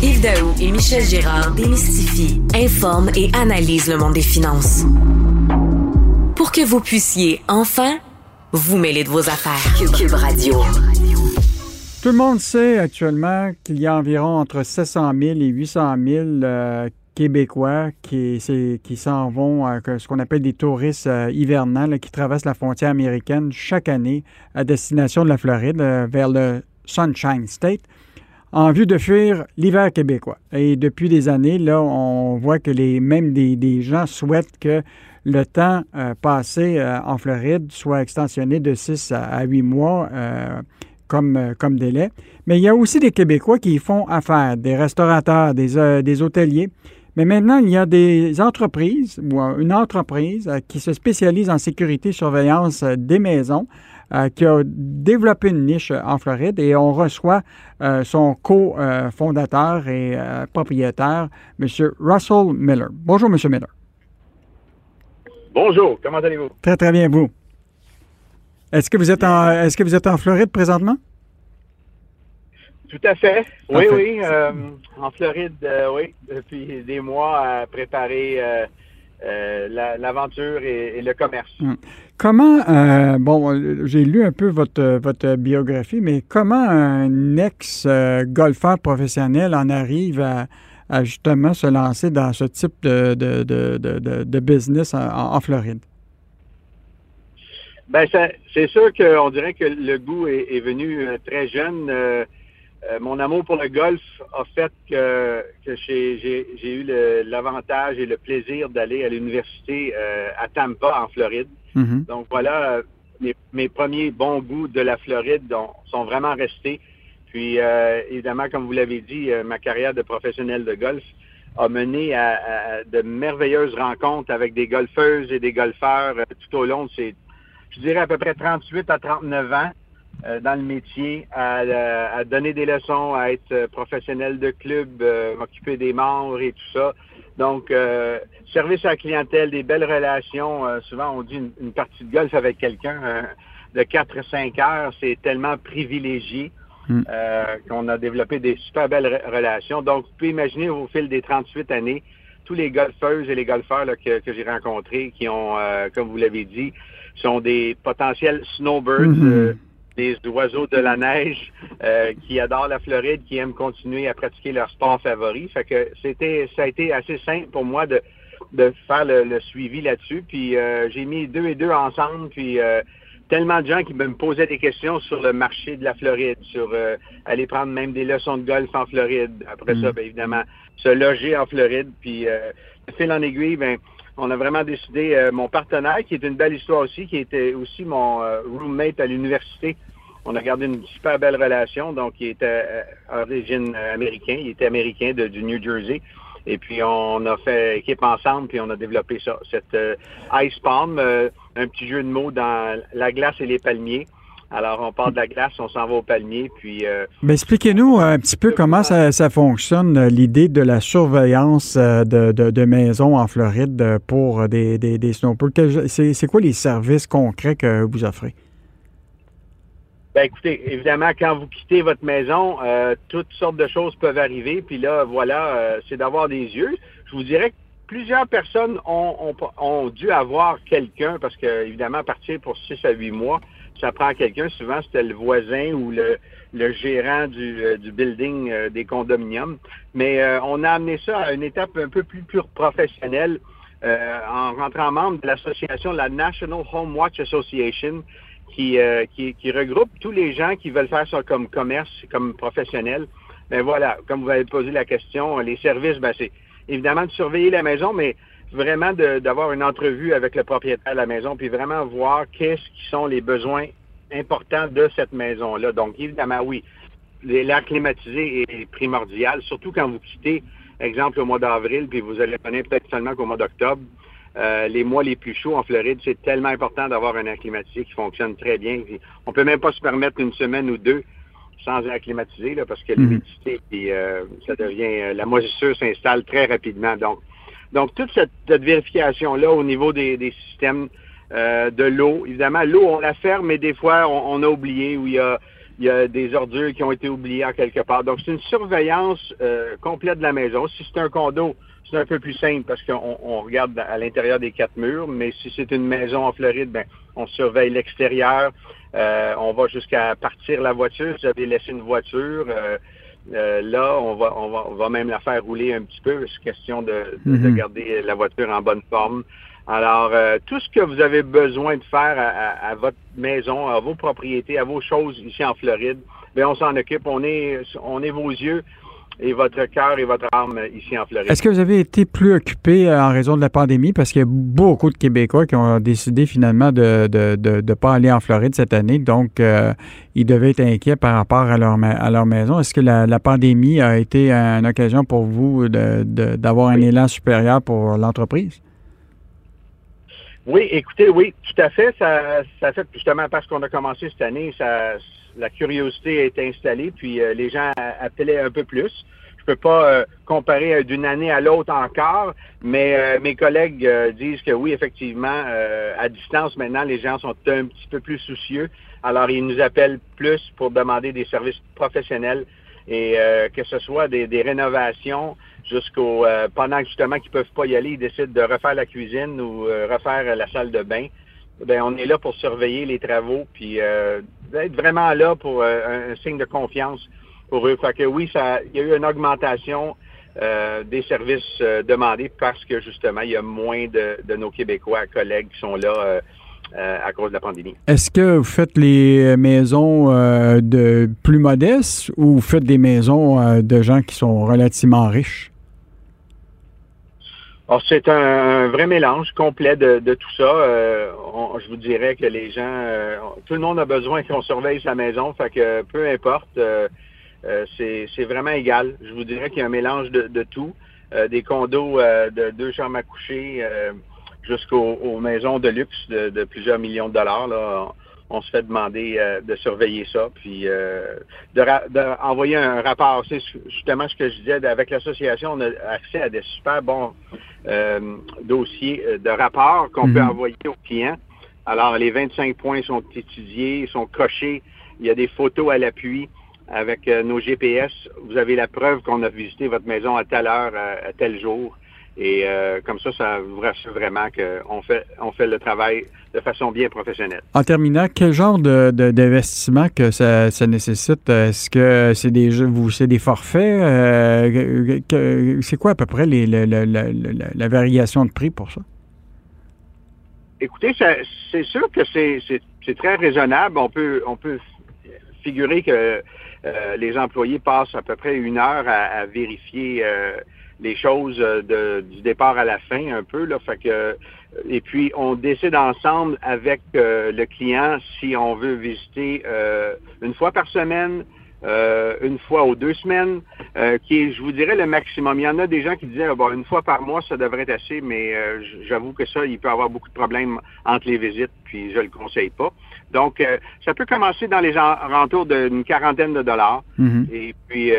Yves Daou et Michel Girard démystifient, informent et analysent le monde des finances. Pour que vous puissiez enfin vous mêler de vos affaires. Cube, Radio. Tout le monde sait actuellement qu'il y a environ entre 700 000 et 800 000 euh, Québécois qui, qui s'en vont, à ce qu'on appelle des touristes euh, hivernants, qui traversent la frontière américaine chaque année à destination de la Floride, euh, vers le Sunshine State, en vue de fuir l'hiver québécois. Et depuis des années, là, on voit que les, même des, gens souhaitent que le temps euh, passé en Floride soit extensionné de 6 à 8 mois comme, comme délai. Mais il y a aussi des Québécois qui y font affaire, des restaurateurs, des, des hôteliers mais maintenant, il y a des entreprises ou euh, une entreprise euh, qui se spécialise en sécurité surveillance euh, des maisons. Qui a développé une niche en Floride et on reçoit son co-fondateur et propriétaire, M. Russell Miller. Bonjour, M. Miller. Bonjour, comment allez-vous? Très, très bien, vous. Est-ce que vous êtes en, est-ce que vous êtes en Floride présentement? Tout à fait. Oui, oui. Euh, en Floride, euh, oui, depuis des mois à préparer euh, l'aventure et, le commerce. Hum. Comment, bon, j'ai lu un peu votre, votre biographie, mais comment un ex-golfeur professionnel en arrive à, justement se lancer dans ce type de, de, de, de business en, Floride? Ben, c'est sûr qu'on dirait que le goût est, venu très jeune. Euh, mon amour pour le golf a fait que, j'ai eu l'avantage et le plaisir d'aller à l'université euh, à Tampa, en Floride. Mm-hmm. Donc voilà, mes, premiers bons goûts de la Floride sont vraiment restés. Puis euh, évidemment, comme vous l'avez dit, ma carrière de professionnel de golf a mené à, de merveilleuses rencontres avec des golfeuses et des golfeurs tout au long de ces, je dirais à peu près 38 à 39 ans. Euh, dans le métier, à, donner des leçons, à être euh, professionnel de club, euh, m'occuper des membres et tout ça. Donc, service à la clientèle, des belles relations. souvent, on dit une, partie de golf avec quelqu'un de 4 5 heures, c'est tellement privilégié hmm. qu'on a développé des super belles relations. Donc, vous pouvez imaginer au fil des 38 années, tous les golfeuses et les golfeurs que, j'ai rencontrés qui ont, comme vous l'avez dit, sont des potentiels snowbirds. Hmm des oiseaux de la neige euh, qui adorent la Floride, qui aiment continuer à pratiquer leur sport favori. Fait que c'était, ça a été assez simple pour moi de, de faire le, suivi là-dessus. Puis euh, j'ai mis deux et deux ensemble. Puis euh, tellement de gens qui me posaient des questions sur le marché de la Floride, sur aller prendre même des leçons de golf en Floride. Après ça, mm. bien évidemment, se loger en Floride. Puis de fil en aiguille, ben on a vraiment décidé, mon partenaire, qui est une belle histoire aussi, qui était aussi mon roommate à l'université, on a gardé une super belle relation. Donc, il était euh, d'origine euh, américaine. Il était américain du New Jersey. Et puis, on a fait équipe ensemble, puis on a développé ça. Cette euh, Ice Palm, un petit jeu de mots dans la glace et les palmiers. Alors, on part de la glace, on s'en va au palmier, puis... Mais expliquez-nous un petit peu comment ça, fonctionne, l'idée de la surveillance de, de, maisons en Floride pour des, des, des C'est quoi les services concrets que vous offrez? Ben, écoutez, évidemment, quand vous quittez votre maison, euh, toutes sortes de choses peuvent arriver. Puis là, voilà, euh, c'est d'avoir des yeux. Je vous dirais que plusieurs personnes ont, dû avoir quelqu'un, parce que, évidemment, partir pour six à huit mois, ça prend quelqu'un. Souvent, c'était le voisin ou le, gérant du, euh, building des condominiums. Mais on a amené ça à une étape un peu plus, plus professionnelle en rentrant membre de l'association, la National Home Watch Association, euh, qui, qui, regroupe tous les gens qui veulent faire ça comme commerce, comme professionnel. Mais voilà, comme vous avez posé la question, les services, ben, c'est évidemment de surveiller la maison, mais vraiment d'avoir une entrevue avec le propriétaire de la maison, puis vraiment voir qu'est-ce qui sont les besoins importants de cette maison-là. Donc, évidemment, oui, l'air climatisé est primordial, surtout quand vous quittez, exemple, au mois d'avril, puis vous allez venir peut-être seulement qu'au mois d'octobre. Euh, les mois les plus chauds en Floride, c'est tellement important d'avoir un air climatisé qui fonctionne très bien. On peut même pas se permettre une semaine ou deux sans air climatisé là, parce que mhm. l'humidité, euh, ça devient, euh, la moisissure s'installe très rapidement. Donc, donc toute cette, vérification là au niveau des, systèmes de l'eau, évidemment, l'eau on la ferme, mais des fois on, a oublié où il y a il y a des ordures qui ont été oubliées en quelque part. Donc, c'est une surveillance euh, complète de la maison. Si c'est un condo, c'est un peu plus simple parce qu'on regarde à l'intérieur des quatre murs, mais si c'est une maison en Floride, ben, on surveille l'extérieur. Euh, on va jusqu'à partir la voiture. Si vous avez laissé une voiture, euh, là, on va, on va, même la faire rouler un petit peu. C'est question de, de, mm-hmm. garder la voiture en bonne forme. Alors, euh, tout ce que vous avez besoin de faire à, votre maison, à vos propriétés, à vos choses ici en Floride, bien, on s'en occupe. On est, on est vos yeux et votre cœur et votre âme ici en Floride. Est-ce que vous avez été plus occupé euh, en raison de la pandémie? Parce qu'il y a beaucoup de Québécois qui ont décidé finalement de ne de, de, pas aller en Floride cette année. Donc, euh, ils devaient être inquiets par rapport à leur, à leur maison. Est-ce que la, pandémie a été une occasion pour vous d'avoir un élan supérieur pour l'entreprise? Oui, écoutez, oui, tout à fait. Ça, ça fait justement parce qu'on a commencé cette année, ça, la curiosité a été installée, puis euh, les gens appelaient un peu plus. Je peux pas euh, comparer d'une année à l'autre encore, mais euh, mes collègues disent que oui, effectivement, à distance maintenant, les gens sont un petit peu plus soucieux. Alors, ils nous appellent plus pour demander des services professionnels et que ce soit des, des rénovations, jusqu'au euh, pendant justement qu'ils peuvent pas y aller, ils décident de refaire la cuisine ou euh, refaire la salle de bain. Ben on est là pour surveiller les travaux puis euh, être vraiment là pour un, signe de confiance pour eux. Fait que oui, ça il y a eu une augmentation des services demandés parce que justement il y a moins de nos Québécois collègues qui sont là. à cause de la pandémie. Est-ce que vous faites les maisons de plus modestes ou vous faites des maisons de gens qui sont relativement riches? C'est un, vrai mélange complet de, tout ça. Euh, je vous dirais que les gens, euh, tout le monde a besoin qu'on surveille sa maison, fait que peu importe, euh, c'est vraiment égal. Je vous dirais qu'il y a un mélange de, tout, des condos de deux chambres à coucher jusqu'aux maisons de luxe de, de, plusieurs millions de dollars. Là on se fait demander euh, de surveiller ça, puis euh, d'envoyer un rapport. C'est justement ce que je disais, avec l'association, on a accès à des super bons euh, dossiers de rapports qu'on peut mhm. envoyer aux clients. Alors, les 25 points sont étudiés, sont cochés, il y a des photos à l'appui avec nos GPS. Vous avez la preuve qu'on a visité votre maison à telle heure, à tel jour. Et euh, comme ça, ça vous rassure vraiment qu'on fait, on fait le travail de façon bien professionnelle. En terminant, quel genre de, d'investissement que ça, nécessite? Est-ce que c'est des vous c'est des forfaits? Euh, c'est quoi à peu près les, la, variation de prix pour ça? Écoutez, c'est sûr que c'est, très raisonnable. On peut, on peut figurer que euh, les employés passent à peu près une heure à, vérifier les choses euh, de, du départ à la fin un peu là fait que euh, et puis on décide ensemble avec euh, le client si on veut visiter une fois par semaine une fois ou deux semaines, qui est, je vous dirais, le maximum. Il y en a des gens qui disaient, une fois par mois, ça devrait être assez, mais j'avoue que ça, il peut avoir beaucoup de problèmes entre les visites, puis je le conseille pas. Donc, ça peut commencer dans les alentours d'une quarantaine de dollars. Mm-hmm. Et puis,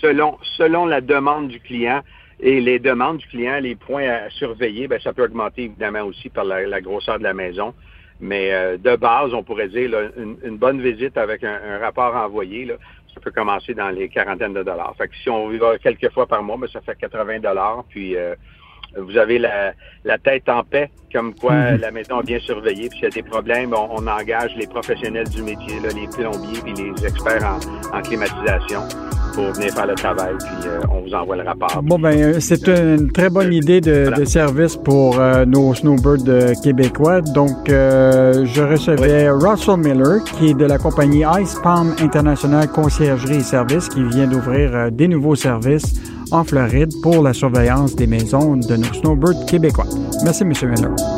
selon, selon la demande du client, et les demandes du client, les points à surveiller, ben, ça peut augmenter évidemment aussi par la, grosseur de la maison. Mais euh, de base, on pourrait dire une, bonne visite avec un, rapport envoyé, là, ça peut commencer dans les quarantaines de dollars. Fait que si on va quelques fois par mois, ben, ça fait 80 dollars. Puis euh, vous avez la, tête en paix, comme quoi mhm. la maison est bien surveillée. Puis s'il y a des problèmes, on, engage les professionnels du métier, les plombiers et les experts en climatisation pour venir faire le travail, puis euh, on vous envoie le rapport. Bon, ben, euh, c'est une très bonne idée de, service pour euh, nos snowbirds québécois. Donc, je recevais Russell Miller, qui est de la compagnie Ice Palm International Conciergerie et Services, qui vient d'ouvrir des nouveaux services en Floride pour la surveillance des maisons de nos snowbirds québécois. Merci, M. Miller.